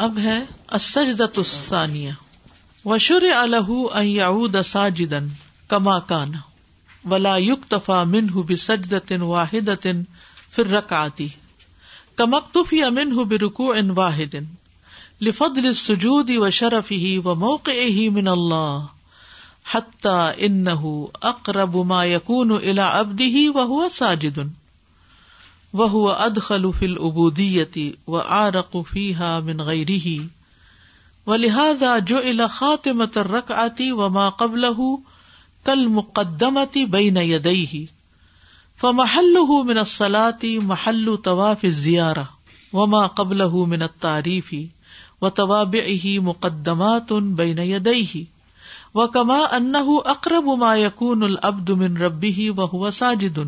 اب ہے اسجدت الثانیہ. وشر الح ان ساجدا کما کان ولا یکتفا منہ بسجدت واحدت فی الرکعت کمکتفی منہ برکوع واحد. لفضل السجود وشرفه وموقعه من اللہ حتى انه اقرب ما يكون الى عبده وهو ساجد. وهو ادخل في العبودیة وعارق فيها من غيره. ولہذا جو الا خاتمت رک آتی و ما قبل کل مقدمتی بین یدئی فمحل من الصلاتی محل طواف زیارہ وما قبل من التعریفی و طواب ہی مقدمات بین یدئی و کما ان اقرب ما یقون العبد من ربی و هو ساجد.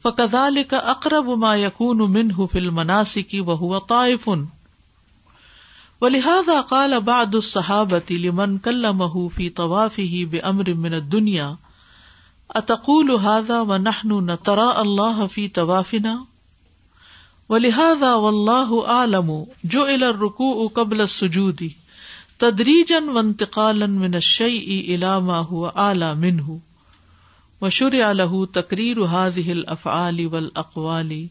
فكذلك اقرب ما يكون منه في المناسك وهو طائف. و ولہذا قال بعد الصحابة لمن كلمه في طوافه بأمر من الدنيا اتقول هذا ونحن نترى الله في طوافنا؟ ولهذا والله اعلم جعل الركوع قبل السجود، تدريجا وانتقالا من الشيء الى ما هو اعلى منه. وشرع له تقرير هذه الافعال والاقوال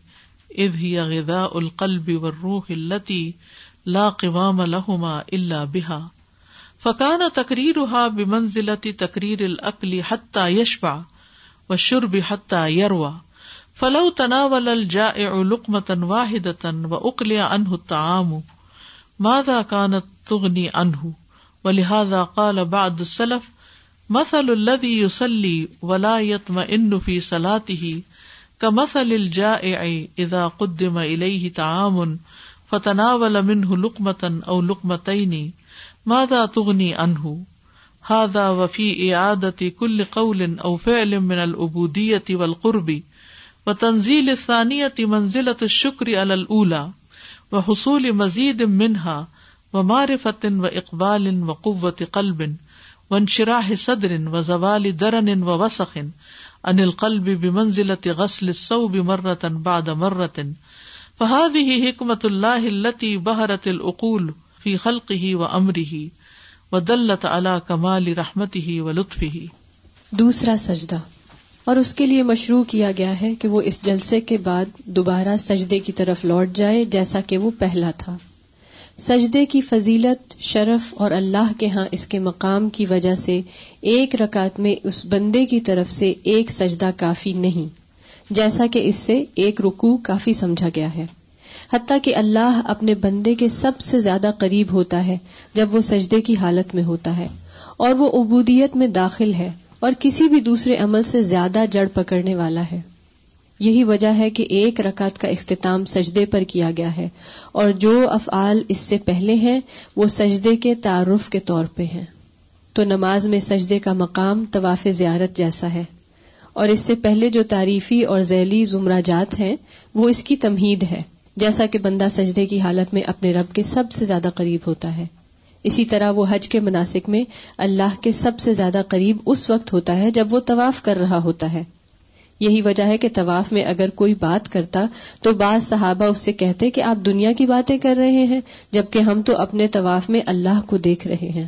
اذ هي غذاء القلب والروح التي لا قوام لہما اللہ بحا فکان تقریر بمنزلت تقریر العقل حتى یشبع و شرب حتى یروا فلو تناول الجائع لقمة واحدة وأقلع عنه الطعام، ماذا كانت تغني عنه؟ ولهذا قال بعض السلف مثل الذي يصلي ولا يطمئن في صلاته كمثل الجائع إذا قدم إليه طعام فتنا و لمن لکمتن او لکمتنی مادا تغنی انہ ہادا وفی عادتی کل قول او فعل من العبودیتی والقربی و تنزیل ثانیتی منزلت الشکر علی الاولا و حصول مزید منہا و معرفت و اقبال و قوت قلب و انشراح صدر و زوال درن و وسخ ان القلب بمنزلت غسل الصوب مرتن بعد مرتن فہاد ہی حکمت اللہ التی بہرت العقول فی خلق ہی و امر ہی و دلت کمال رحمت ہی و دوسرا سجدہ. اور اس کے لیے مشروع کیا گیا ہے کہ وہ اس جلسے کے بعد دوبارہ سجدے کی طرف لوٹ جائے جیسا کہ وہ پہلا تھا۔ سجدے کی فضیلت، شرف اور اللہ کے ہاں اس کے مقام کی وجہ سے ایک رکعت میں اس بندے کی طرف سے ایک سجدہ کافی نہیں، جیسا کہ اس سے ایک رکو کافی سمجھا گیا ہے۔ حتیٰ کہ اللہ اپنے بندے کے سب سے زیادہ قریب ہوتا ہے جب وہ سجدے کی حالت میں ہوتا ہے، اور وہ عبودیت میں داخل ہے اور کسی بھی دوسرے عمل سے زیادہ جڑ پکڑنے والا ہے۔ یہی وجہ ہے کہ ایک رکعت کا اختتام سجدے پر کیا گیا ہے اور جو افعال اس سے پہلے ہیں وہ سجدے کے تعارف کے طور پہ ہیں۔ تو نماز میں سجدے کا مقام طواف زیارت جیسا ہے۔ اور اس سے پہلے جو تعریفی اور ذیلی زمرہ جات ہیں، وہ اس کی تمہید ہے، جیسا کہ بندہ سجدے کی حالت میں اپنے رب کے سب سے زیادہ قریب ہوتا ہے۔ اسی طرح وہ حج کے مناسک میں اللہ کے سب سے زیادہ قریب اس وقت ہوتا ہے جب وہ طواف کر رہا ہوتا ہے۔ یہی وجہ ہے کہ طواف میں اگر کوئی بات کرتا تو بعض صحابہ اس سے کہتے کہ آپ دنیا کی باتیں کر رہے ہیں، جبکہ ہم تو اپنے طواف میں اللہ کو دیکھ رہے ہیں۔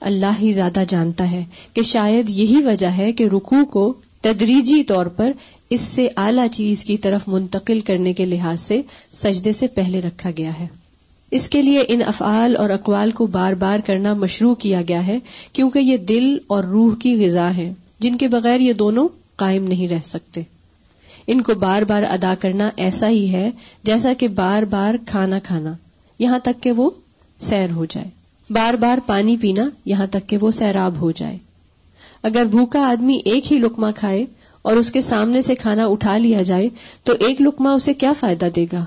اللہ ہی زیادہ جانتا ہے کہ شاید یہی وجہ ہے کہ رکو کو تدریجی طور پر اس سے اعلی چیز کی طرف منتقل کرنے کے لحاظ سے سجدے سے پہلے رکھا گیا ہے۔ اس کے لیے ان افعال اور اقوال کو بار بار کرنا مشروع کیا گیا ہے، کیونکہ یہ دل اور روح کی غذا ہے جن کے بغیر یہ دونوں قائم نہیں رہ سکتے۔ ان کو بار بار ادا کرنا ایسا ہی ہے جیسا کہ بار بار کھانا کھانا، یہاں تک کہ وہ سیر ہو جائے۔ بار بار پانی پینا، یہاں تک کہ وہ سیراب ہو جائے۔ اگر بھوکا آدمی ایک ہی لکما کھائے اور اس کے سامنے سے کھانا اٹھا لیا جائے، تو ایک لکما اسے کیا فائدہ دے گا؟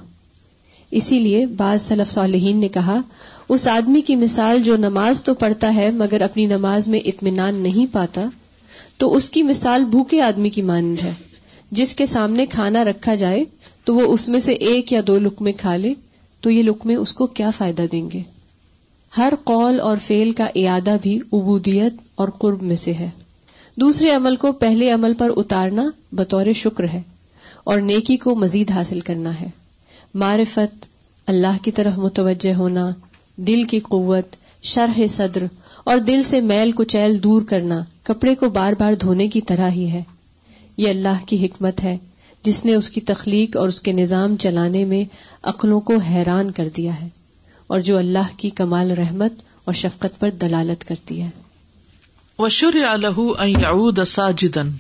اسی لیے بعض صلف صالحین نے کہا، اس آدمی کی مثال جو نماز تو پڑھتا ہے مگر اپنی نماز میں اطمینان نہیں پاتا تو اس کی مثال بھوکے آدمی کی مانند ہے۔ جس کے سامنے کھانا رکھا جائے تو وہ اس میں سے ایک یا دو لکمے کھا لے، تو یہ لکمے اس کو کیا فائدہ دیں گے؟ ہر قول اور فیل کا اعادہ بھی عبودیت اور قرب میں سے ہے۔ دوسرے عمل کو پہلے عمل پر اتارنا بطور شکر ہے اور نیکی کو مزید حاصل کرنا ہے۔ معرفت، اللہ کی طرف متوجہ ہونا، دل کی قوت، شرح صدر اور دل سے میل کچیل دور کرنا کپڑے کو بار بار دھونے کی طرح ہی ہے۔ یہ اللہ کی حکمت ہے، جس نے اس کی تخلیق اور اس کے نظام چلانے میں عقلوں کو حیران کر دیا ہے اور جو اللہ کی کمال رحمت اور شفقت پر دلالت کرتی ہے۔ وشر الح ساجدن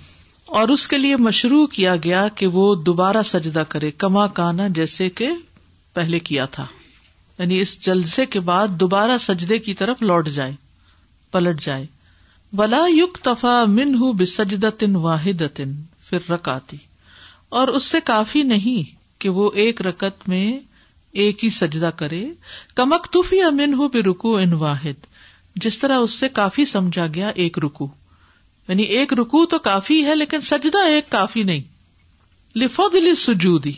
اور اس کے لیے مشروع کیا گیا کہ وہ دوبارہ سجدہ کرے، کما کانا جیسے کہ پہلے کیا تھا۔ یعنی اس جلسے کے بعد دوبارہ سجدے کی طرف لوٹ جائے۔ پلٹ جائے۔ ولا یق تفا من ہوں بسجدن واحد پھر رکاتی اور اس سے کافی نہیں کہ وہ ایک رکت میں ایک ہی سجدہ کرے۔ کمکتوفی امن ہو بے رکو ان واحد۔ جس طرح اس سے کافی سمجھا گیا ایک رکو یعنی ایک رکو تو کافی ہے، لیکن سجدہ ایک کافی نہیں۔ لفضل سجودی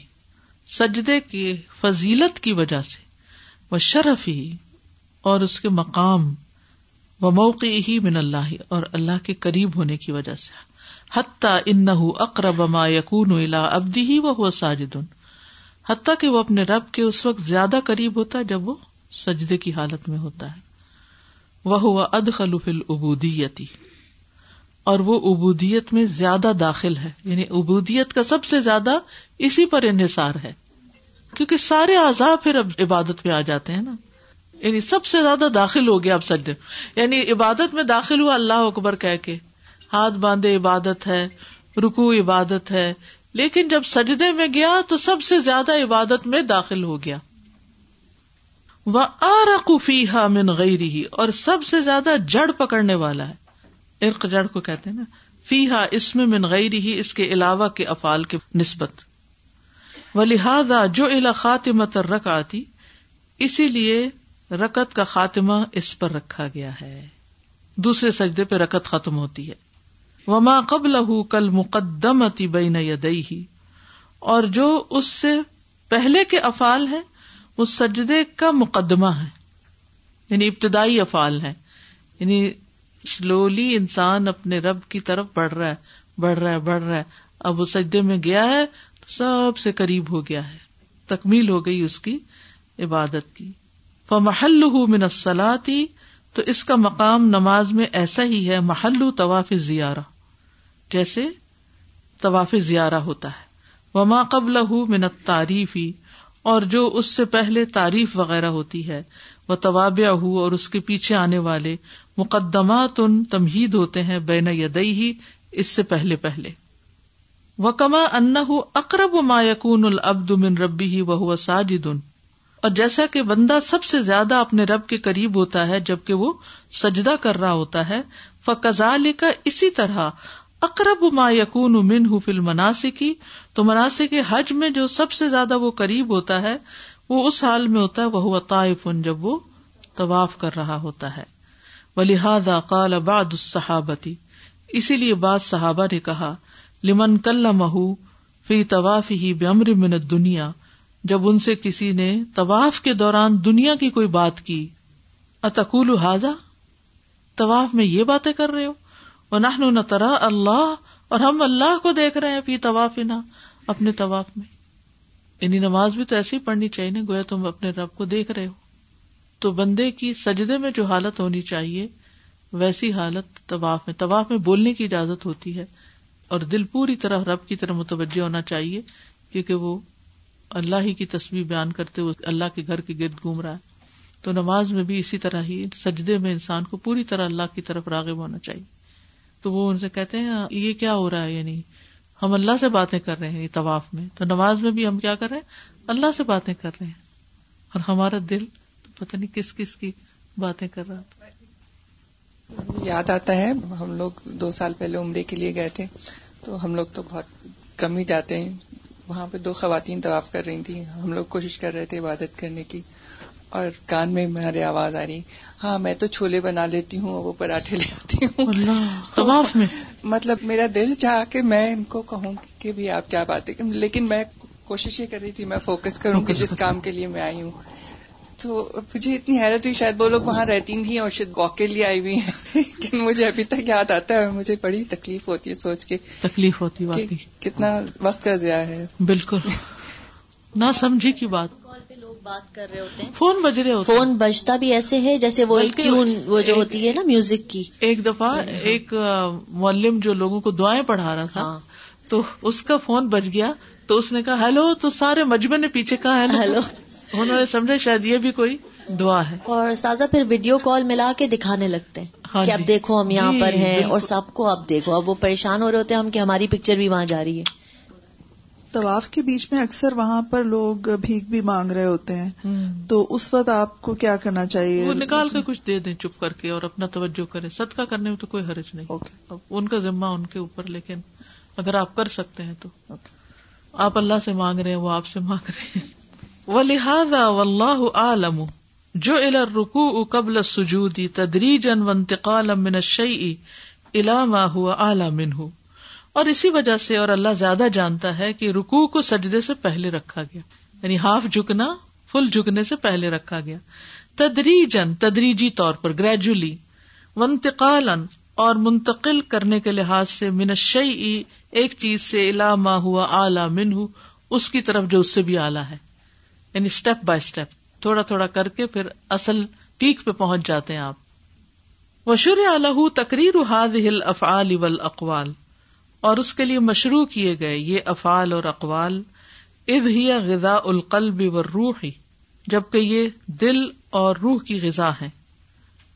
سجدے کی فضیلت کی وجہ سے۔ وہ شرف ہی اور اس کے مقام و موقع ہی من اللہ اور اللہ کے قریب ہونے کی وجہ سے۔ حتیٰ ان اقرب ما یقون الا ابدی ہی وہ ساجد۔ حتیٰ کہ وہ اپنے رب کے اس وقت زیادہ قریب ہوتا ہے جب وہ سجدے کی حالت میں ہوتا ہے۔ وہ ہوا اد خلوف العبودیتی۔ اور وہ ابودیت میں زیادہ داخل ہے۔ یعنی ابودیت کا سب سے زیادہ اسی پر انحصار ہے۔ کیونکہ سارے آزاد پھر اب عبادت میں آ جاتے ہیں نا۔ یعنی سب سے زیادہ داخل ہو گیا اب سجدے یعنی عبادت میں داخل ہوا اللہ اکبر کہہ کے۔ ہاتھ باندھے عبادت ہے رکو عبادت ہے۔ لیکن جب سجدے میں گیا تو سب سے زیادہ عبادت میں داخل ہو گیا۔ وہ آرقی ہا من غیری اور سب سے زیادہ جڑ پکڑنے والا ہے۔ ارق جڑ کو کہتے نا۔ فی ہا اس میں من غیری ہی اس کے علاوہ کے افعال کے نسبت۔ و لہذا جو الا خاتمت رک آتی اسی لیے رکت کا خاتمہ اس پر رکھا گیا ہے۔ دوسرے سجدے پہ رکت ختم ہوتی ہے۔ وما قبل کل مقدم اتی بین یدئی اور جو اس سے پہلے کے افعال ہے وہ سجدے کا مقدمہ ہے۔ یعنی ابتدائی افعال ہے یعنی سلولی انسان اپنے رب کی طرف بڑھ رہا ہے، بڑھ رہا ہے، بڑھ رہا ہے۔ اب وہ سجدے میں گیا ہے تو سب سے قریب ہو گیا ہے۔ تکمیل ہو گئی اس کی عبادت کی۔ فمحل من السلاتی تو اس کا مقام نماز میں ایسا ہی ہے محلو طواف زیارہ۔ جیسے طواف زیارہ ہوتا ہے۔ وما قبل منت تعریفی اور جو اس سے پہلے تعریف وغیرہ ہوتی ہے وہ طوابع ہو اور اس کے پیچھے آنے والے مقدمات ان تمہید ہوتے ہیں بین یدئی ہی اس سے پہلے پہلے۔ وہ کما ان اقرب ما یقون العبد من ربی ہی وہ ساجد اور جیسا کہ بندہ سب سے زیادہ اپنے رب کے قریب ہوتا ہے، جبکہ وہ سجدہ کر رہا ہوتا ہے فکزال کا اسی طرح اقرب ما یقون من فل مناسکی تو مناسب کے حج میں جو سب سے زیادہ وہ قریب ہوتا ہے، وہ اس حال میں ہوتا ہے وہ طائف جب وہ طواف کر رہا ہوتا ہے۔ لہٰذا قال اباد الصحابتی اسی لیے بعض صحابہ نے کہا، لمن کل مہو فی طواف ہی بمر منت دنیا جب ان سے کسی نے طواف کے دوران دنیا کی کوئی بات کی اتقول حاضا طواف میں یہ باتیں کر رہے ہو وہ نہ ترا اللہ اور ہم اللہ کو دیکھ رہے ہیں پی طواف نہ اپنے طواف میں۔ یعنی نماز بھی تو ایسی پڑھنی چاہیے نا، گویا تم اپنے رب کو دیکھ رہے ہو۔ تو بندے کی سجدے میں جو حالت ہونی چاہیے، ویسی حالت طواف میں۔ طواف میں بولنے کی اجازت ہوتی ہے اور دل پوری طرح رب کی طرح متوجہ ہونا چاہیے، کیونکہ وہ اللہ ہی کی تصویر بیان کرتے ہوئے اللہ کے گھر کے گرد گھوم رہا ہے۔ تو نماز میں بھی اسی طرح ہی سجدے میں انسان کو پوری طرح اللہ کی طرف راغب ہونا چاہیے۔ تو وہ ان سے کہتے ہیں، یہ کیا ہو رہا ہے؟ یعنی ہم اللہ سے باتیں کر رہے ہیں طواف میں۔ تو نماز میں بھی ہم کیا کر رہے ہیں؟ اللہ سے باتیں کر رہے ہیں۔ اور ہمارا دل پتہ نہیں کس کس کی باتیں کر رہا تھا۔ یاد آتا ہے، ہم لوگ دو سال پہلے عمرے کے لیے گئے تھے۔ تو ہم لوگ تو بہت کم ہی جاتے ہیں۔ وہاں پہ دو خواتین طواف کر رہی تھیں۔ ہم لوگ کوشش کر رہے تھے عبادت کرنے کی اور کان میں ہمارے آواز آ رہی۔ ہاں میں تو چھولے بنا لیتی ہوں وہ پراٹھے لے آتی ہوں۔ میں؟ مطلب میرا دل چاہ کہ میں ان کو کہوں کہ بھی آپ کیا باتیں لیکن میں کوشش یہ کر رہی تھی میں فوکس کروں کہ جس کام کے لیے میں آئی ہوں۔ تو مجھے اتنی حیرت ہوئی شاید وہ لوگ وہاں رہتی تھیں اور شاید واک کے لیے آئی ہوئی ہیں لیکن مجھے ابھی تک یاد آتا ہے مجھے بڑی تکلیف ہوتی ہے سوچ کے تکلیف ہوتی ہے کتنا وقت کا ضیاع ہے۔ بالکل۔ نہ سمجھی کی بات۔ کال پہ لوگ بات کر رہے ہوتے ہیں۔ فون بج رہے ہوتے فون بجتا بھی ایسے ہے جیسے وہ ایک ٹیون وہ جو ہوتی ہے نا میوزک کی۔ ایک دفعہ ایک معلم جو لوگوں کو دعائیں پڑھا رہا تھا ہاں۔ تو اس کا فون بج گیا تو اس نے کہا ہیلو تو سارے مجمے نے پیچھے کہا ہیلو۔ انہوں نے سمجھا شاید یہ بھی کوئی دعا ہے۔ اور سازا پھر ویڈیو کال ملا کے دکھانے لگتے ہیں ہاں کہ جی۔ اب دیکھو ہم یہاں جی، پر ہیں۔ اور سب کو اب دیکھو۔ اب وہ پریشان ہو رہے ہوتے ہیں ہم کہ ہماری پکچر بھی وہاں جا رہی ہے۔ طواف کے بیچ میں اکثر وہاں پر لوگ بھیک بھی مانگ رہے ہوتے ہیں۔ تو اس وقت آپ کو کیا کرنا چاہیے؟ وہ نکال کے کچھ دے دیں چپ کر کے اور اپنا توجہ کریں۔ صدقہ کرنے میں تو کوئی حرج نہیں۔ ان کا ذمہ ان کے اوپر لیکن اگر آپ کر سکتے ہیں تو۔ آپ اللہ سے مانگ رہے ہیں وہ آپ سے مانگ رہے ہیں۔ وہ لہٰذا و اللہ عالم جو الر رکو قبل سجودی تدریجن و انتقال من شعی علامہ ہوا اعلی من اور اسی وجہ سے اور اللہ زیادہ جانتا ہے کہ رکو کو سجدے سے پہلے رکھا گیا یعنی ہاف جھکنا، فل جھکنے سے پہلے رکھا گیا۔ تدریجن تدریجی طور پر گریجولی ونتقالن اور منتقل کرنے کے لحاظ سے من شعی ایک چیز سے علامہ ہوا اعلی من اس کی طرف جو اس سے بھی اعلیٰ ہے۔ یعنی اسٹیپ بائی اسٹیپ تھوڑا تھوڑا کر کے پھر اصل پیک پہ پہنچ جاتے ہیں آپ۔ وشر الح تقریر ہل افعال اول اقوال اور اس کے لیے مشروع کیے گئے یہ افعال اور اقوال اب ہی غذا القلب و روح ہی جبکہ یہ دل اور روح کی غذا ہے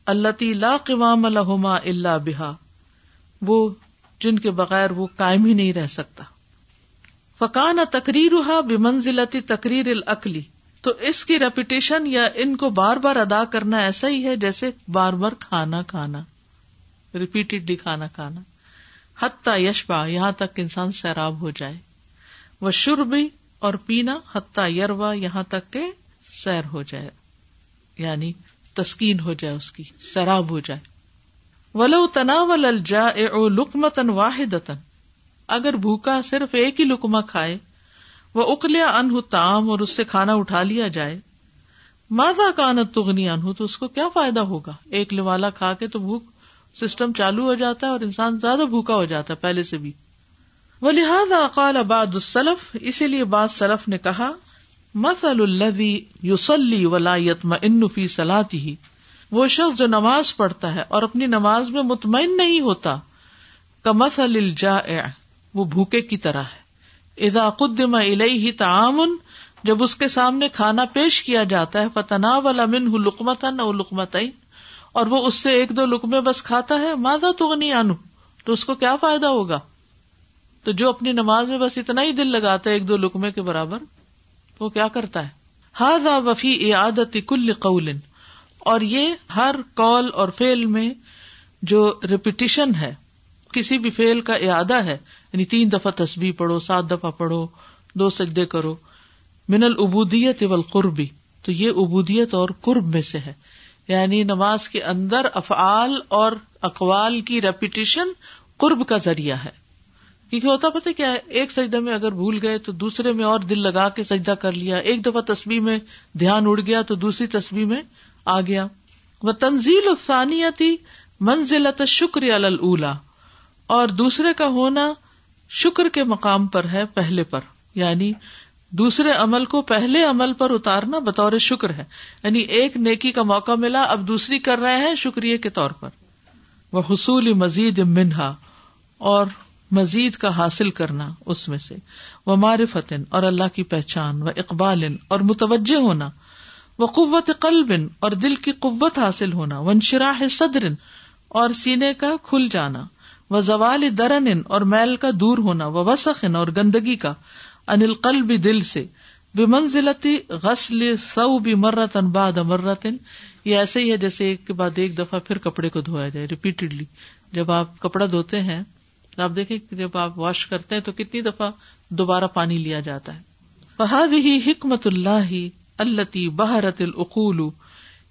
اللہ لا قوام الحما اللہ بحا وہ جن کے بغیر وہ قائم ہی نہیں رہ سکتا۔ فقان تقریر بمنزلتی تقریر العقلی تو اس کی ریپوٹیشن یا ان کو بار بار ادا کرنا ایسا ہی ہے جیسے بار بار کھانا کھانا۔ ریپیٹڈلی کھانا کھانا۔ حتیٰ یشبا یہاں تک انسان سیراب ہو جائے۔ وہ شربی اور پینا حتیٰ یروا یہاں تک کہ سیر ہو جائے۔ یعنی تسکین ہو جائے اس کی، سیراب ہو جائے۔ ولو تناول الجا او لکمتن واحد اگر بھوکا صرف ایک ہی لکما کھائے، وہ اکلیا انہ تام اور اس سے کھانا اٹھا لیا جائے۔ ماضا کانت تغنی انہ تو اس کو کیا فائدہ ہوگا؟ ایک لوالا کھا کے تو بھوک سسٹم چالو ہو جاتا ہے اور انسان زیادہ بھوکا ہو جاتا ہے پہلے سے بھی۔ وہ لہٰذا اقال اباد السلف، اسی لیے بعض سلف نے کہا مسل الدی یوسلی ولایت فی سلاتی ہی وہ شخص جو نماز پڑھتا ہے اور اپنی نماز میں مطمئن نہیں ہوتا کمسل الجا وہ بھوکے کی طرح ہے۔ اذا قدم الیہ تعامن جب اس کے سامنے کھانا پیش کیا جاتا ہے فتنا والا من لکمتن او لکمتین اور وہ اس سے ایک دو لکمے بس کھاتا ہے مادا تو نہیں آنو تو اس کو کیا فائدہ ہوگا؟ تو جو اپنی نماز میں بس اتنا ہی دل لگاتا ہے ایک دو لکمے کے برابر، وہ کیا کرتا ہے؟ ہاضا وفی عادت کل قول، اور یہ ہر کال اور فیل میں جو ریپیٹیشن ہے، کسی بھی فیل کا اعادہ ہے یعنی تین دفعہ تصبیح پڑھو، سات دفعہ پڑھو، دو سجدے کرو۔ من العبودیت والقربی تو یہ عبودیت اور قرب میں سے ہے۔ یعنی نماز کے اندر افعال اور اقوال کی ریپیٹیشن قرب کا ذریعہ ہے۔ کیونکہ ہوتا پتہ کیا ہے، ایک سجدے میں اگر بھول گئے تو دوسرے میں اور دل لگا کے سجدہ کر لیا۔ ایک دفعہ تصویر میں دھیان اڑ گیا تو دوسری تصویر میں آ گیا۔ وہ تنزیل الثانیتی منزلت شکر اللہ اور دوسرے کا ہونا شکر کے مقام پر ہے پہلے پر یعنی دوسرے عمل کو پہلے عمل پر اتارنا بطور شکر ہے۔ یعنی ایک نیکی کا موقع ملا، اب دوسری کر رہے ہیں شکریہ کے طور پر۔ وہ حصول مزید منہا اور مزید کا حاصل کرنا اس میں سے۔ وہ معرفت اور اللہ کی پہچان۔ و اقبال اور متوجہ ہونا۔ وہ قوت قلب، اور دل کی قوت حاصل ہونا۔ ونشراہ صدر، اور سینے کا کھل جانا۔ وہ زوال درن اور میل کا دور ہونا وہ وسخن اور گندگی کا انل قلب دل سے بے منزلتی غسل سو بھی مرتن باد مرتن۔ یہ ایسے ہی ہے جیسے ایک کے بعد ایک دفعہ پھر کپڑے کو دھویا جائے ریپیٹڈلی جب آپ کپڑا دھوتے ہیں تو آپ دیکھیں جب آپ واش کرتے ہیں تو کتنی دفعہ دوبارہ پانی لیا جاتا ہے۔ فہاد ہی حکمت اللہ اللہ بہرت العقول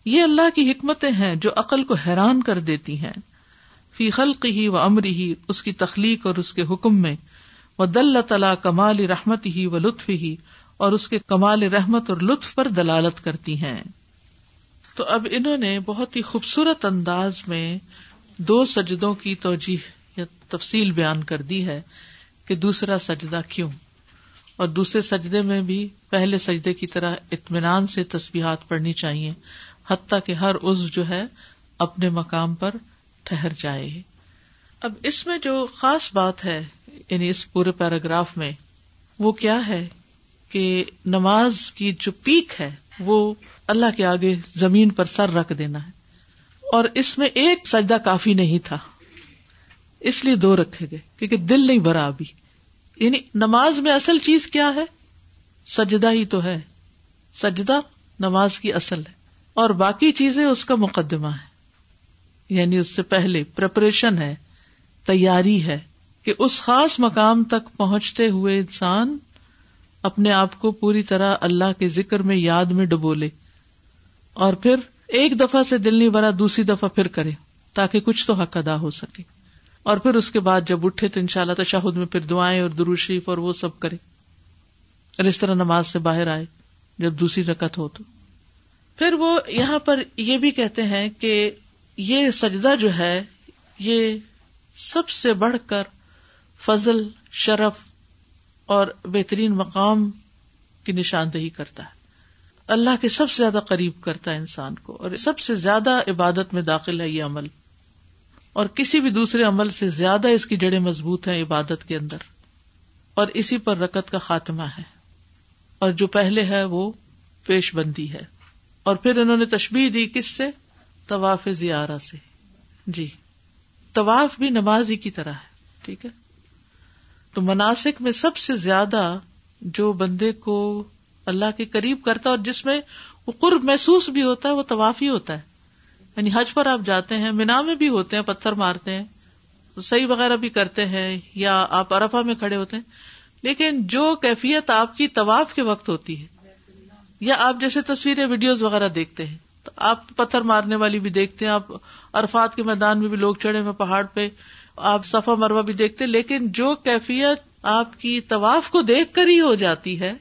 یہ اللہ کی حکمتیں ہیں جو عقل کو حیران کر دیتی ہیں۔ فی خلق ہی و امر ہی اس کی تخلیق اور اس کے حکم میں وہ دل تلا کمال رحمت ہی و لطف ہی اور اس کے کمال رحمت اور لطف پر دلالت کرتی ہیں۔ تو اب انہوں نے بہت ہی خوبصورت انداز میں دو سجدوں کی توجہ یا تفصیل بیان کر دی ہے کہ دوسرا سجدہ کیوں۔ اور دوسرے سجدے میں بھی پہلے سجدے کی طرح اطمینان سے تصبیحات پڑھنی چاہیے، حتیٰ کہ ہر عز جو ہے اپنے مقام پر ٹھہر جائے۔ اب اس میں جو خاص بات ہے یعنی اس پورے پیراگراف میں، وہ کیا ہے کہ نماز کی جو پیک ہے، وہ اللہ کے آگے زمین پر سر رکھ دینا ہے۔ اور اس میں ایک سجدہ کافی نہیں تھا، اس لیے دو رکھے گئے، کیونکہ دل نہیں بھرا ابھی۔ یعنی نماز میں اصل چیز کیا ہے؟ سجدہ ہی تو ہے۔ سجدہ نماز کی اصل ہے۔ اور باقی چیزیں اس کا مقدمہ ہے۔ یعنی اس سے پہلے پریپریشن ہے، تیاری ہے کہ اس خاص مقام تک پہنچتے ہوئے انسان اپنے آپ کو پوری طرح اللہ کے ذکر میں یاد میں ڈبو لے اور پھر ایک دفعہ سے دل نہیں بھرا، دوسری دفعہ پھر کرے تاکہ کچھ تو حق ادا ہو سکے۔ اور پھر اس کے بعد جب اٹھے تو ان شاء اللہ تشاہد میں پھر دعائیں اور دروشریف اور وہ سب کرے۔ اور اس طرح نماز سے باہر آئے جب دوسری رکت ہو تو۔ پھر وہ یہاں پر یہ بھی کہتے ہیں کہ یہ سجدہ جو ہے، یہ سب سے بڑھ کر فضل، شرف اور بہترین مقام کی نشاندہی کرتا ہے۔ اللہ کے سب سے زیادہ قریب کرتا ہے انسان کو اور سب سے زیادہ عبادت میں داخل ہے یہ عمل۔ اور کسی بھی دوسرے عمل سے زیادہ اس کی جڑیں مضبوط ہیں عبادت کے اندر۔ اور اسی پر رکت کا خاتمہ ہے۔ اور جو پہلے ہے وہ پیش بندی ہے۔ اور پھر انہوں نے تشبیح دی کس سے؟ طواف زیارہ سے۔ جی۔ طواف بھی نماز ہی کی طرح ہے، ٹھیک ہے؟ تو مناسک میں سب سے زیادہ جو بندے کو اللہ کے قریب کرتا اور جس میں وہ قرب محسوس بھی ہوتا ہے، وہ طواف ہی ہوتا ہے۔ یعنی حج پر آپ جاتے ہیں، مینا میں بھی ہوتے ہیں، پتھر مارتے ہیں صحیح وغیرہ بھی کرتے ہیں یا آپ ارفا میں کھڑے ہوتے ہیں۔ لیکن جو کیفیت آپ کی طواف کے وقت ہوتی ہے، یا آپ جیسے تصویریں، ویڈیوز وغیرہ دیکھتے ہیں تو آپ پتھر مارنے والی بھی دیکھتے ہیں، آپ عرفات کے میدان میں بھی لوگ چڑھے ہوئے پہاڑ پہ، آپ صفا مروا بھی دیکھتے لیکن جو کیفیت آپ کی طواف کو دیکھ کر ہی ہو جاتی ہے،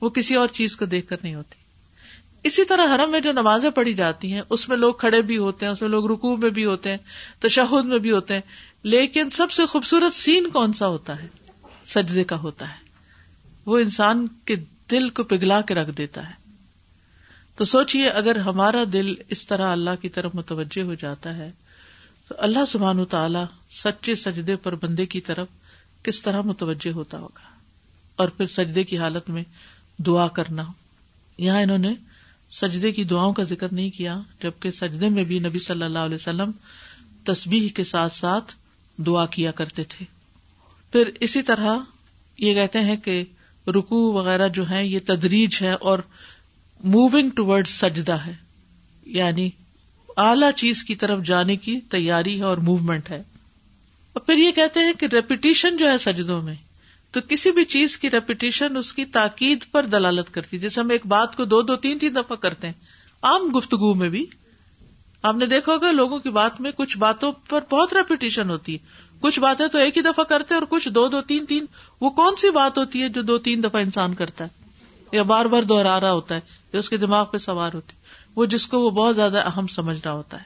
وہ کسی اور چیز کو دیکھ کر نہیں ہوتی۔ اسی طرح حرم میں جو نمازیں پڑھی جاتی ہیں، اس میں لوگ کھڑے بھی ہوتے ہیں، اس میں لوگ رکو میں بھی ہوتے ہیں، تشہد میں بھی ہوتے ہیں، لیکن سب سے خوبصورت سین کون سا ہوتا ہے؟ سجدے کا ہوتا ہے۔ وہ انسان کے دل کو پگھلا کے رکھ دیتا ہے۔ تو سوچئے اگر ہمارا دل اس طرح اللہ کی طرف متوجہ ہو جاتا ہے، تو اللہ سبحان تعالی سچے سجدے پر بندے کی طرف کس طرح متوجہ ہوتا ہوگا؟ اور پھر سجدے کی حالت میں دعا کرنا۔ یہاں انہوں نے سجدے کی دعاؤں کا ذکر نہیں کیا، جبکہ سجدے میں بھی نبی صلی اللہ علیہ وسلم تسبیح کے ساتھ ساتھ دعا کیا کرتے تھے۔ پھر اسی طرح یہ کہتے ہیں کہ رکو وغیرہ جو ہے یہ تدریج ہے اور موونگ ٹوڈ سجدہ ہے۔ یعنی اعلی چیز کی طرف جانے کی تیاری ہے اور موومنٹ ہے۔ اور پھر یہ کہتے ہیں کہ ریپیٹیشن جو ہے سجدوں میں، تو کسی بھی چیز کی ریپیٹیشن اس کی تاکید پر دلالت کرتی۔ جیسے ہم ایک بات کو دو دو تین تین دفعہ کرتے ہیں، عام گفتگو میں بھی۔ آپ نے دیکھا ہوگا لوگوں کی بات میں کچھ باتوں پر بہت ریپیٹیشن ہوتی ہے۔ کچھ باتیں تو ایک ہی دفعہ کرتے ہیں اور کچھ دو دو تین تین۔ وہ کون سی بات ہوتی ہے جو دو تین دفعہ انسان کرتا ہے؟ یا بار بار دوہرا رہا ہوتا ہے۔ یا اس کے دماغ پہ سوار ہوتی۔ وہ جس کو وہ بہت زیادہ اہم سمجھ رہا ہوتا ہے۔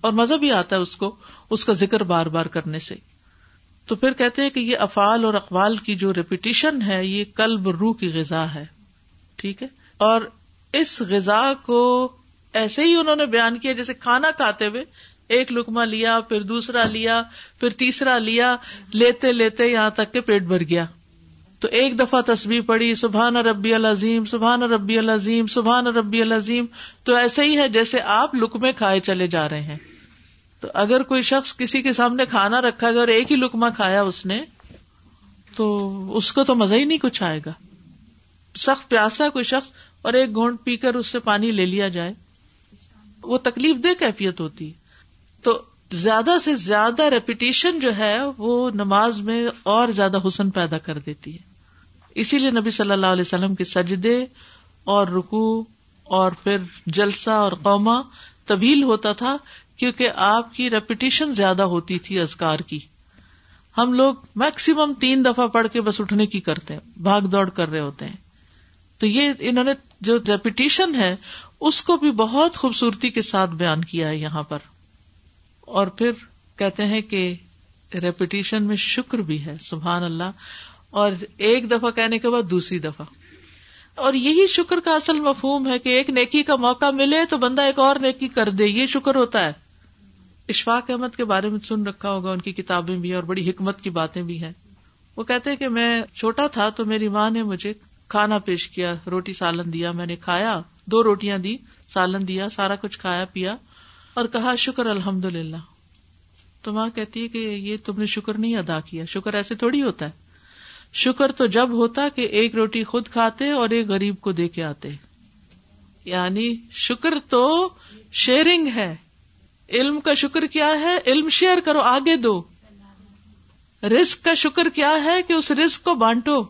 اور مزہ بھی آتا ہے اس کو، اس کا ذکر بار بار کرنے سے۔ تو پھر کہتے ہیں کہ یہ افعال اور اقوال کی جو ریپیٹیشن ہے، یہ کلب روح کی غذا ہے۔ ٹھیک ہے؟ اور اس غذا کو ایسے ہی انہوں نے بیان کیا جیسے کھانا کھاتے ہوئے۔ ایک لکما لیا، پھر دوسرا لیا، پھر تیسرا لیا، لیتے لیتے یہاں تک کہ پیٹ بھر گیا۔ تو ایک دفعہ تصویر پڑی سبحان ربی العظیم، سبحان ربی العظیم، سبحان ربی العظیم، تو ایسے ہی ہے جیسے آپ لکمے کھائے چلے جا رہے ہیں۔ تو اگر کوئی شخص کسی کے سامنے کھانا رکھا گیا اور ایک ہی لکما کھایا اس نے، تو اس کو تو مزہ ہی نہیں کچھ آئے گا۔ سخت پیاسا کوئی شخص اور ایک گھونٹ پی کر اس سے پانی لے لیا جائے۔ وہ تکلیف دہ کیفیت ہوتی۔ ہے تو زیادہ سے زیادہ ریپیٹیشن جو ہے، وہ نماز میں اور زیادہ حسن پیدا کر دیتی ہے۔ اسی لیے نبی صلی اللہ علیہ وسلم کے سجدے اور رکو اور پھر جلسہ اور قوما طویل ہوتا تھا کیونکہ آپ کی ریپیٹیشن زیادہ ہوتی تھی ازکار کی۔ ہم لوگ میکسیمم تین دفعہ پڑھ کے بس اٹھنے کی کرتے ہیں، بھاگ دوڑ کر رہے ہوتے ہیں۔ تو یہ انہوں نے جو ریپیٹیشن ہے، اس کو بھی بہت خوبصورتی کے ساتھ بیان کیا ہے یہاں پر۔ اور پھر کہتے ہیں کہ ریپیٹیشن میں شکر بھی ہے، سبحان اللہ۔ اور ایک دفعہ کہنے کے بعد دوسری دفعہ۔ اور یہی شکر کا اصل مفہوم ہے کہ ایک نیکی کا موقع ملے تو بندہ ایک اور نیکی کر دے، یہ شکر ہوتا ہے۔ اشفاق احمد کے بارے میں سن رکھا ہوگا، ان کی کتابیں بھی اور بڑی حکمت کی باتیں بھی ہیں۔ وہ کہتے کہ میں چھوٹا تھا تو میری ماں نے مجھے کھانا پیش کیا، روٹی سالن دیا، میں نے کھایا، دو روٹیاں دی، سالن دیا، سارا کچھ کھایا پیا اور کہا، شکر الحمد للہ تو ماں کہتی ہے کہ یہ تم نے شکر نہیں ادا کیا، شکر ایسے تھوڑی ہوتا ہے۔ شکر تو جب ہوتا کہ ایک روٹی خود کھاتے اور ایک غریب کو دے کے آتے۔ یعنی شکر تو شیئرنگ ہے۔ علم کا شکر کیا ہے؟ علم شیئر کرو، آگے دو۔ رسک کا شکر کیا ہے کہ اس رسک کو بانٹو۔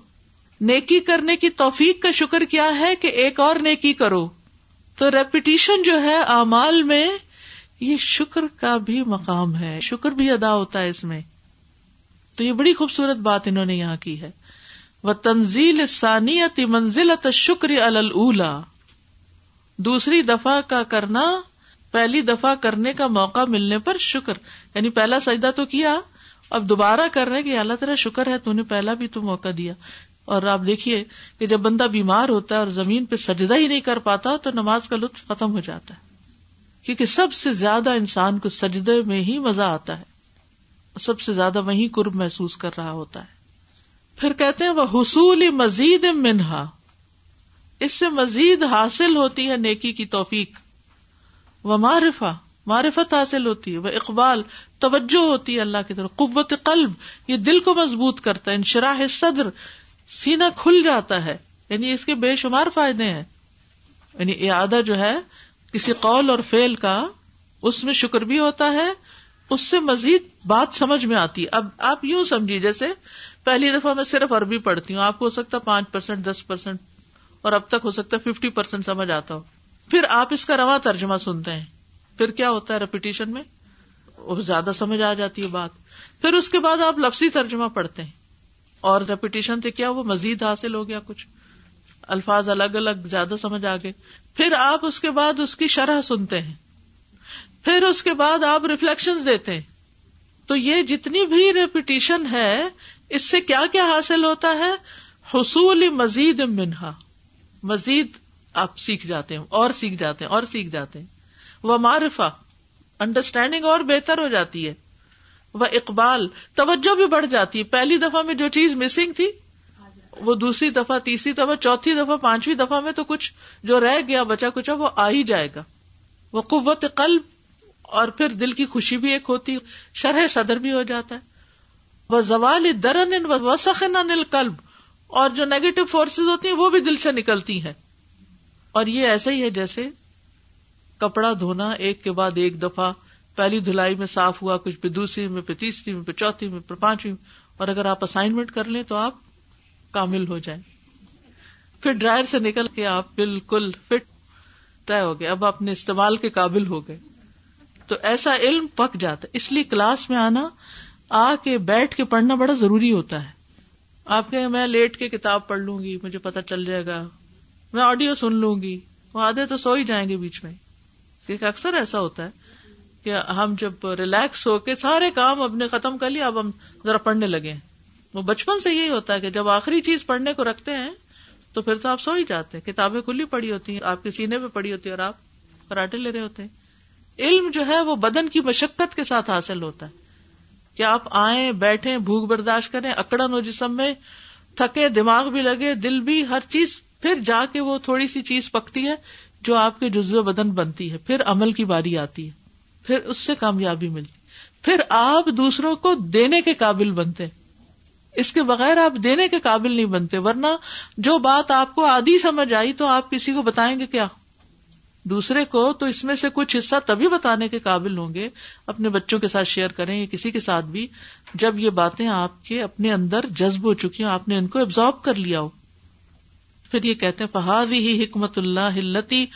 نیکی کرنے کی توفیق کا شکر کیا ہے کہ ایک اور نیکی کرو۔ تو ریپیٹیشن جو ہے امال میں یہ شکر کا بھی مقام ہے۔ شکر بھی ادا ہوتا ہے اس میں۔ تو یہ بڑی خوبصورت بات انہوں نے یہاں کی ہے۔ وہ تنزیل ثانیت منزلت شکر اللہ دوسری دفعہ کا کرنا، پہلی دفعہ کرنے کا موقع ملنے پر شکر۔ یعنی پہلا سجدہ تو کیا، اب دوبارہ کر رہے کہ اللہ تعالیٰ شکر ہے، تو نے پہلا بھی تو موقع دیا۔ اور آپ دیکھیے کہ جب بندہ بیمار ہوتا ہے اور زمین پہ سجدہ ہی نہیں کر پاتا، تو نماز کا لطف ختم ہو جاتا ہے۔ کیونکہ سب سے زیادہ انسان کو سجدے میں ہی مزہ آتا ہے۔ سب سے زیادہ وہی قرب محسوس کر رہا ہوتا ہے۔ پھر کہتے ہیں وہ حصول مزید منہا اس سے مزید حاصل ہوتی ہے نیکی کی توفیق۔ وہ معرفا معرفت حاصل ہوتی ہے۔ وہ اقبال توجہ ہوتی ہے اللہ کی طرف۔ قوت قلب، یہ دل کو مضبوط کرتا ہے۔ انشراح صدر سینا کھل جاتا ہے۔ یعنی اس کے بے شمار فائدے ہیں۔ یعنی اعادہ جو ہے، کسی قول اور فیل کا، اس میں شکر بھی ہوتا ہے۔ اس سے مزید بات سمجھ میں آتی۔ اب آپ یوں سمجھیے، جیسے پہلی دفعہ میں صرف عربی پڑھتی ہوں، آپ کو ہو سکتا پانچ پرسینٹ دس پرسینٹ اور اب تک ہو سکتا ہے ففٹی پرسینٹ سمجھ آتا ہو۔ پھر آپ اس کا رواں ترجمہ سنتے ہیں۔ پھر کیا ہوتا ہے ریپیٹیشن میں؟ وہ زیادہ سمجھ آ جاتی ہے بات۔ پھر اس کے بعد آپ لفظی ترجمہ پڑھتے ہیں۔ اور ریپیٹیشن سے کیا وہ مزید حاصل ہو گیا کچھ؟ الفاظ الگ الگ زیادہ سمجھ آ گئے۔ پھر آپ اس کے بعد اس کی شرح سنتے ہیں۔ پھر اس کے بعد آپ ریفلیکشن دیتے ہیں۔ تو یہ جتنی بھی ریپیٹیشن ہے، اس سے کیا کیا حاصل ہوتا ہے؟ حصول مزید منہا۔ مزید آپ سیکھ جاتے ہیں، اور سیکھ جاتے ہیں، اور سیکھ جاتے ہیں۔ وہ معرفا انڈرسٹینڈنگ اور بہتر ہو جاتی ہے۔ وہ اقبال، توجہ بھی بڑھ جاتی ہے۔ پہلی دفعہ میں جو چیز مسنگ تھی، وہ دوسری دفعہ، تیسری دفعہ، چوتھی دفعہ، پانچویں دفعہ میں تو کچھ جو رہ گیا، بچا کچھ، وہ آ ہی جائے گا۔ وہ قوت قلب اور پھر دل کی خوشی بھی ایک ہوتی، شرح صدر بھی ہو جاتا ہے۔ وہ زوال درن وسخن قلب اور جو نیگیٹو فورسز ہوتی ہیں، وہ بھی دل سے نکلتی ہیں۔ اور یہ ایسا ہی ہے جیسے کپڑا دھونا، ایک کے بعد ایک دفعہ پہلی دھلائی میں صاف ہوا، کچھ پہ دوسری میں پہ تیسری میں پہ چوتھی میں پہ پانچویں اور اگر آپ اسائنمنٹ کر لیں تو آپ کامل ہو جائیں۔ پھر ڈرائر سے نکل کے آپ بالکل فٹ طے ہو گئے۔ اب اپنے استعمال کے قابل ہو گئے۔ تو ایسا علم پک جاتا ہے۔ اس لیے کلاس میں آنا، آ کے بیٹھ کے پڑھنا بڑا ضروری ہوتا ہے۔ آپ کہ میں لیٹ کے کتاب پڑھ لوں گی، مجھے پتا چل جائے گا۔ میں آڈیو سن لوں گی۔ وہ آدھے تو سو ہی جائیں گے بیچ میں۔ کیونکہ اکثر ایسا ہوتا ہے کہ ہم جب ریلیکس ہو کے سارے کام اپنے ختم کر لیا، اب ہم ذرا پڑھنے لگے وہ بچپن سے یہی ہوتا ہے کہ جب آخری چیز پڑھنے کو رکھتے ہیں، تو پھر تو آپ سو ہی جاتے ہیں۔ کتابیں کھلی پڑی ہوتی ہیں، آپ کے سینے پہ پڑی ہوتی ہے اور آپ پراٹھے لے رہے ہوتے ہیں۔ علم جو ہے وہ بدن کی مشقت کے ساتھ حاصل ہوتا ہے۔ کہ آپ آئیں بیٹھے بھوک برداشت کریں، اکڑن ہو جسم میں تھکے، دماغ بھی لگے، دل بھی، ہر چیز، پھر جا کے وہ تھوڑی سی چیز پکتی ہے جو آپ کے جزو بدن بنتی ہے۔ پھر عمل کی باری آتی ہے۔ پھر اس سے کامیابی ملتی پھر آپ دوسروں کو دینے کے قابل بنتے اس کے بغیر آپ دینے کے قابل نہیں بنتے، ورنہ جو بات آپ کو آدھی سمجھ آئی تو آپ کسی کو بتائیں گے کیا؟ دوسرے کو تو اس میں سے کچھ حصہ تبھی بتانے کے قابل ہوں گے، اپنے بچوں کے ساتھ شیئر کریں یا کسی کے ساتھ بھی، جب یہ باتیں آپ کے اپنے اندر جذب ہو چکی ہوں، آپ نے ان کو ابزارو کر لیا ہو۔ پھر یہ کہتے ہیں فہادی ہی حکمت اللہ ہلتی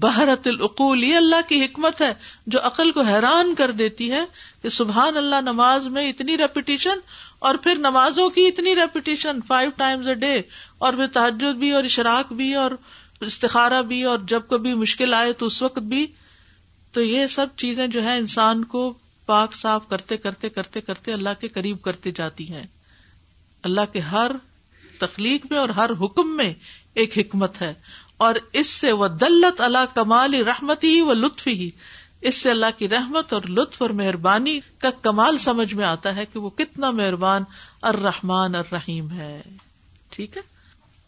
بہرت العقول یہ اللہ کی حکمت ہے جو عقل کو حیران کر دیتی ہے کہ سبحان اللہ، نماز میں اتنی ریپیٹیشن اور پھر نمازوں کی اتنی repetition five times a day اور پھر تحجد بھی اور اشراق بھی اور استخارا بھی اور جب کبھی مشکل آئے تو اس وقت بھی تو یہ سب چیزیں جو ہے انسان کو پاک صاف کرتے کرتے کرتے کرتے اللہ کے قریب کرتے جاتی ہیں۔ اللہ کے ہر تخلیق میں اور ہر حکم میں ایک حکمت ہے۔ اور اس سے وہ دلت اللہ کمال رحمت ہی و لطف ہی اس سے اللہ کی رحمت اور لطف اور مہربانی کا کمال سمجھ میں آتا ہے کہ وہ کتنا مہربان الرحمان الرحیم ہے۔ ٹھیک ہے؟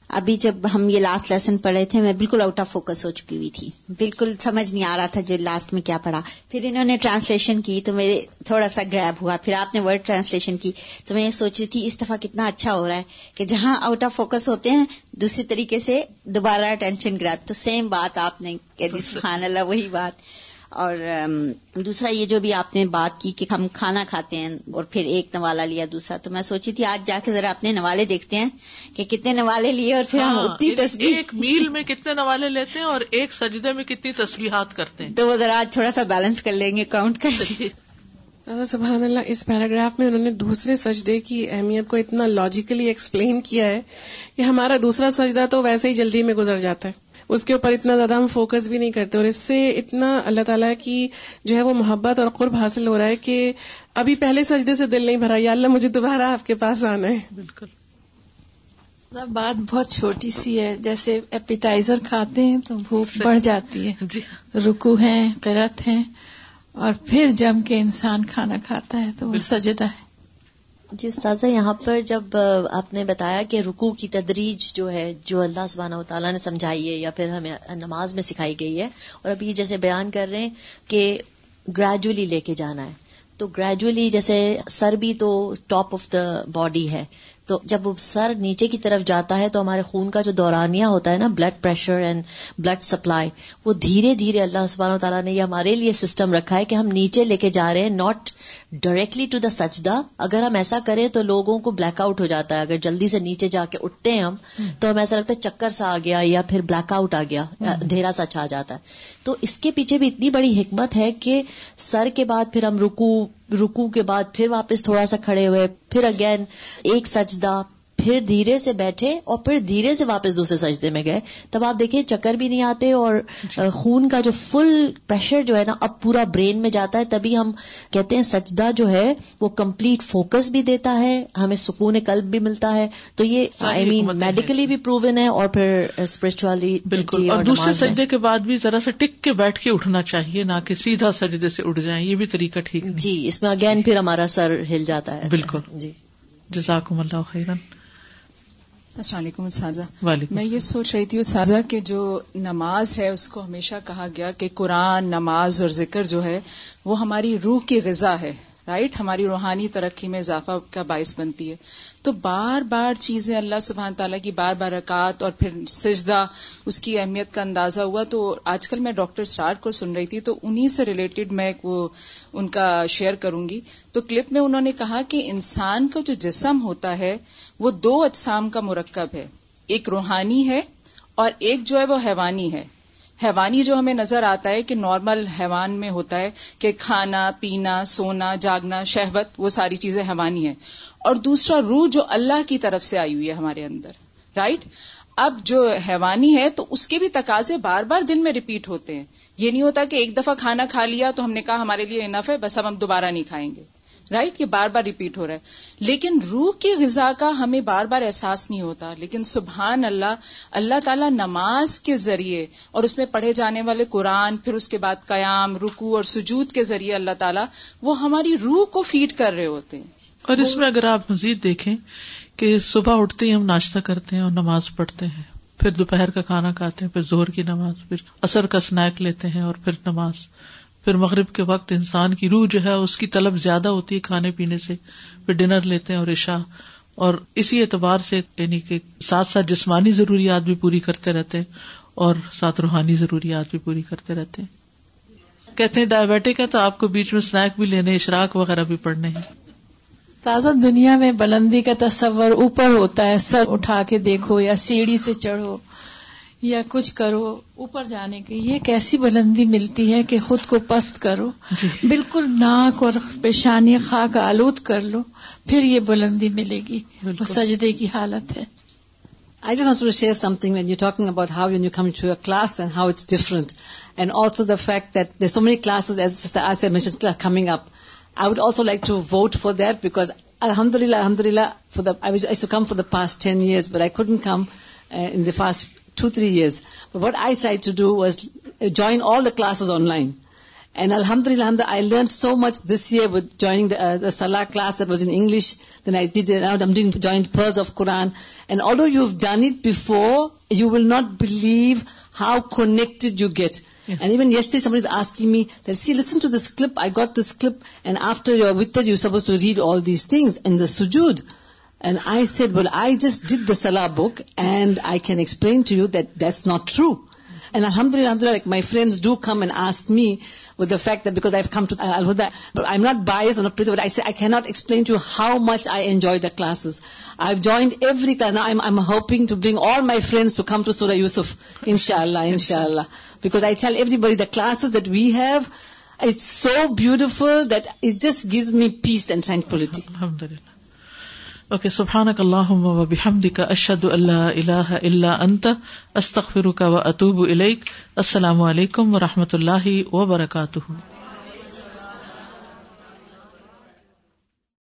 ابھی جب ہم یہ لاسٹ لیسن پڑھے تھے میں بالکل آؤٹ آف فوکس ہو چکی ہوئی تھی۔ بالکل سمجھ نہیں آ رہا تھا جو لاسٹ میں کیا پڑھا۔ پھر انہوں نے ٹرانسلیشن کی تو میرے تھوڑا سا گریب ہوا۔ پھر آپ نے ورڈ ٹرانسلیشن کی تو میں یہ سوچ رہی تھی اس دفعہ کتنا اچھا ہو رہا ہے کہ جہاں آؤٹ آف فوکس ہوتے ہیں دوسری طریقے سے دوبارہ ٹینشن گرا تو سیم بات آپ نے کہہ دی سبحان اللہ وہی بات۔ اور دوسرا یہ جو بھی آپ نے بات کی کہ ہم کھانا کھاتے ہیں اور پھر ایک نوالا لیا دوسرا تو میں سوچی تھی آج جا کے ذرا اپنے نوالے دیکھتے ہیں کہ کتنے نوالے لیے اور پھر ہم ہاں، اتنی تصویر ایک میل میں کتنے نوالے لیتے ہیں اور ایک سجدے میں کتنی تصویرات کرتے ہیں۔ تو وہ ذرا آج تھوڑا سا بیلنس کر لیں گے کاؤنٹ کر سبحان اللہ اس پیراگراف میں انہوں نے دوسرے سجدے کی اہمیت کو اتنا لاجیکلی ایکسپلین کیا ہے کہ ہمارا دوسرا سجدہ تو ویسے ہی جلدی میں گزر جاتا ہے۔ اس کے اوپر اتنا زیادہ ہم فوکس بھی نہیں کرتے اور اس سے اتنا اللہ تعالیٰ کی جو ہے وہ محبت اور قرب حاصل ہو رہا ہے کہ ابھی پہلے سجدے سے دل نہیں بھرا یا اللہ مجھے دوبارہ آپ کے پاس آنا ہے۔ بالکل۔ بات بہت چھوٹی سی ہے۔ جیسے ایپیٹائزر کھاتے ہیں تو بھوک بڑھ جاتی ہے۔ جی۔ رکو ہے قرت ہے اور پھر جم کے انسان کھانا کھاتا ہے تو وہ سجدہ ہے۔ جی استاذہ، یہاں پر جب آپ نے بتایا کہ رکو کی تدریج جو ہے، جو اللہ سبحانہ و تعالیٰ نے سمجھائی ہے یا پھر ہمیں نماز میں سکھائی گئی ہے، اور ابھی جیسے بیان کر رہے ہیں کہ گریجولی لے کے جانا ہے، تو گریجولی جیسے سر بھی تو ٹاپ آف دا باڈی ہے، تو جب وہ سر نیچے کی طرف جاتا ہے تو ہمارے خون کا جو دورانیہ ہوتا ہے نا blood pressure and blood supply وہ دھیرے دھیرے اللہ سبحانہ و تعالیٰ نے یہ ہمارے لیے سسٹم رکھا ہے کہ ہم نیچے لے کے جا رہے ہیں ناٹ ڈائریکٹلی ٹو دا سجدہ اگر ہم ایسا کریں تو لوگوں کو بلیک آؤٹ ہو جاتا ہے۔ اگر جلدی سے نیچے جا کے اٹھتے ہیں ہم تو ہمیں ایسا لگتا ہے چکر سا آ گیا یا پھر بلیک آؤٹ آ گیا دھیرا سا چھا جاتا ہے۔ تو اس کے پیچھے بھی اتنی بڑی حکمت ہے کہ سر کے بعد پھر ہم رکو رکو کے بعد پھر واپس تھوڑا سا کھڑے ہوئے پھر اگین ایک سجدہ پھر دھیرے سے بیٹھے اور پھر دھیرے سے واپس دوسرے سجدے میں گئے۔ تب آپ دیکھیں چکر بھی نہیں آتے اور جی۔ خون کا جو فل پریشر جو ہے نا اب پورا برین میں جاتا ہے۔ تبھی ہم کہتے ہیں سجدہ جو ہے وہ کمپلیٹ فوکس بھی دیتا ہے ہمیں سکون قلب بھی ملتا ہے۔ تو یہ آئی مین میڈیکلی بھی پروون ہے اور پھر اسپرچولی بالکل۔ اور دوسرے سجدے کے بعد بھی ذرا سا ٹک کے بیٹھ کے اٹھنا چاہیے نہ کہ سیدھا سجدے سے اٹھ جائیں۔ یہ بھی طریقہ ٹھیک جی اس میں اگین پھر ہمارا سر ہل جاتا ہے۔ بالکل۔ جی۔ جزاکم اللہ خیرن السلام علیکم اساتذہ۔ میں یہ سوچ رہی تھی اساتذہ کہ جو نماز ہے اس کو ہمیشہ کہا گیا کہ قرآن نماز اور ذکر جو ہے وہ ہماری روح کی غذا ہے۔ رائٹ ہماری روحانی ترقی میں اضافہ کا باعث بنتی ہے۔ تو بار بار چیزیں اللہ سبحان تعالیٰ کی بار بار رکعت اور پھر سجدہ، اس کی اہمیت کا اندازہ ہوا۔ تو آج کل میں ڈاکٹر سٹار کو سن رہی تھی، تو انہی سے ریلیٹڈ میں وہ ان کا شیئر کروں گی۔ تو کلپ میں انہوں نے کہا کہ انسان کا جو جسم ہوتا ہے، وہ دو اجسام کا مرکب ہے۔ ایک روحانی ہے اور ایک جو ہے وہ حیوانی ہے۔ حیوانی جو ہمیں نظر آتا ہے کہ نارمل حیوان میں ہوتا ہے کہ کھانا، پینا، سونا، جاگنا، شہوت، وہ ساری چیزیں حیوانی ہیں۔ اور دوسرا روح جو اللہ کی طرف سے آئی ہوئی ہے ہمارے اندر رائٹ اب جو حیوانی ہے تو اس کے بھی تقاضے بار بار دن میں ریپیٹ ہوتے ہیں۔ یہ نہیں ہوتا کہ ایک دفعہ کھانا کھا لیا تو ہم نے کہا ہمارے لیے انف ہے، بس اب ہم دوبارہ نہیں کھائیں گے۔ رائٹ یہ بار بار ریپیٹ ہو رہا ہے۔ لیکن روح کی غذا کا ہمیں بار بار احساس نہیں ہوتا۔ لیکن سبحان اللہ اللہ تعالیٰ نماز کے ذریعے اور اس میں پڑھے جانے والے قرآن، پھر اس کے بعد قیام رکو اور سجود کے ذریعے اللہ تعالیٰ وہ ہماری روح کو فیڈ کر رہے ہوتے ہیں۔ اور اس میں اگر آپ مزید دیکھیں کہ صبح اٹھتے ہی ہم ناشتہ کرتے ہیں اور نماز پڑھتے ہیں، پھر دوپہر کا کھانا کھاتے ہیں، پھر زہر کی نماز، پھر اثر کا اسنیک لیتے ہیں اور پھر نماز۔ پھر مغرب کے وقت انسان کی روح جو ہے اس کی طلب زیادہ ہوتی ہے کھانے پینے سے، پھر ڈنر لیتے ہیں اور عشا اور اسی اعتبار سے یعنی کہ ساتھ ساتھ جسمانی ضروریات بھی پوری کرتے رہتے ہیں اور ساتھ روحانی ضروریات بھی پوری کرتے رہتے ہیں۔ کہتے ہیں ڈائبٹک ہے تو آپ کو بیچ میں اسنیک بھی لینے، اشراک وغیرہ بھی پڑھنے ہیں۔ تازہ دنیا میں بلندی کا تصور اوپر ہوتا ہے، سر اٹھا کے دیکھو یا سیڑھی سے چڑھو۔ یا کچھ کرو اوپر جانے کی یہ کیسی بلندی ملتی ہے کہ خود کو پست کرو جی بالکل ناک اور پیشانی خاک آلود کر لو پھر یہ بلندی ملے گی سجدے کی حالت ہے I just want to share something when you're talking about how when you come to a class and how it's different. And also the fact that there's so many classes, as Sister Asya mentioned, coming up. I would also like to vote for that because Alhamdulillah, Alhamdulillah, for the, I, was, I used to come for the past 10 years, but I couldn't come uh, in the past 2-3 years. But what I tried to do was uh, join all the classes online. And Alhamdulillah, I learned so much this year with joining the, uh, the Salah class that was in English. Then I did it, now I'm doing joint Pearls of Quran. And although you've done it before, you will not believe how connected you get. Yes. And even yesterday somebody was asking me that, see, listen to this clip, I got this clip, and after you're with it, you're supposed to read all these things in the sujood. And I said, well, I just did the Salah book, and I can explain to you that that's not true. And alhamdulillah, alhamdulillah, like my friends do come and ask me with the fact that because I've come to Al Huda, but I'm not biased or not but I say I cannot explain to you how much I enjoy the classes. I've joined every class. Now I'm, I'm hoping to bring all my friends to come to Surah Yusuf, inshallah, inshallah. Because I tell everybody the classes that we have, it's so beautiful that it just gives me peace and tranquility. Alhamdulillah. Okay سبحانک اللہ و بحمد کا اشد اللہ اللہ اللہ انت استغفرک و اطوب الیک السلام علیکم و رحمۃ اللہ وبرکاتہ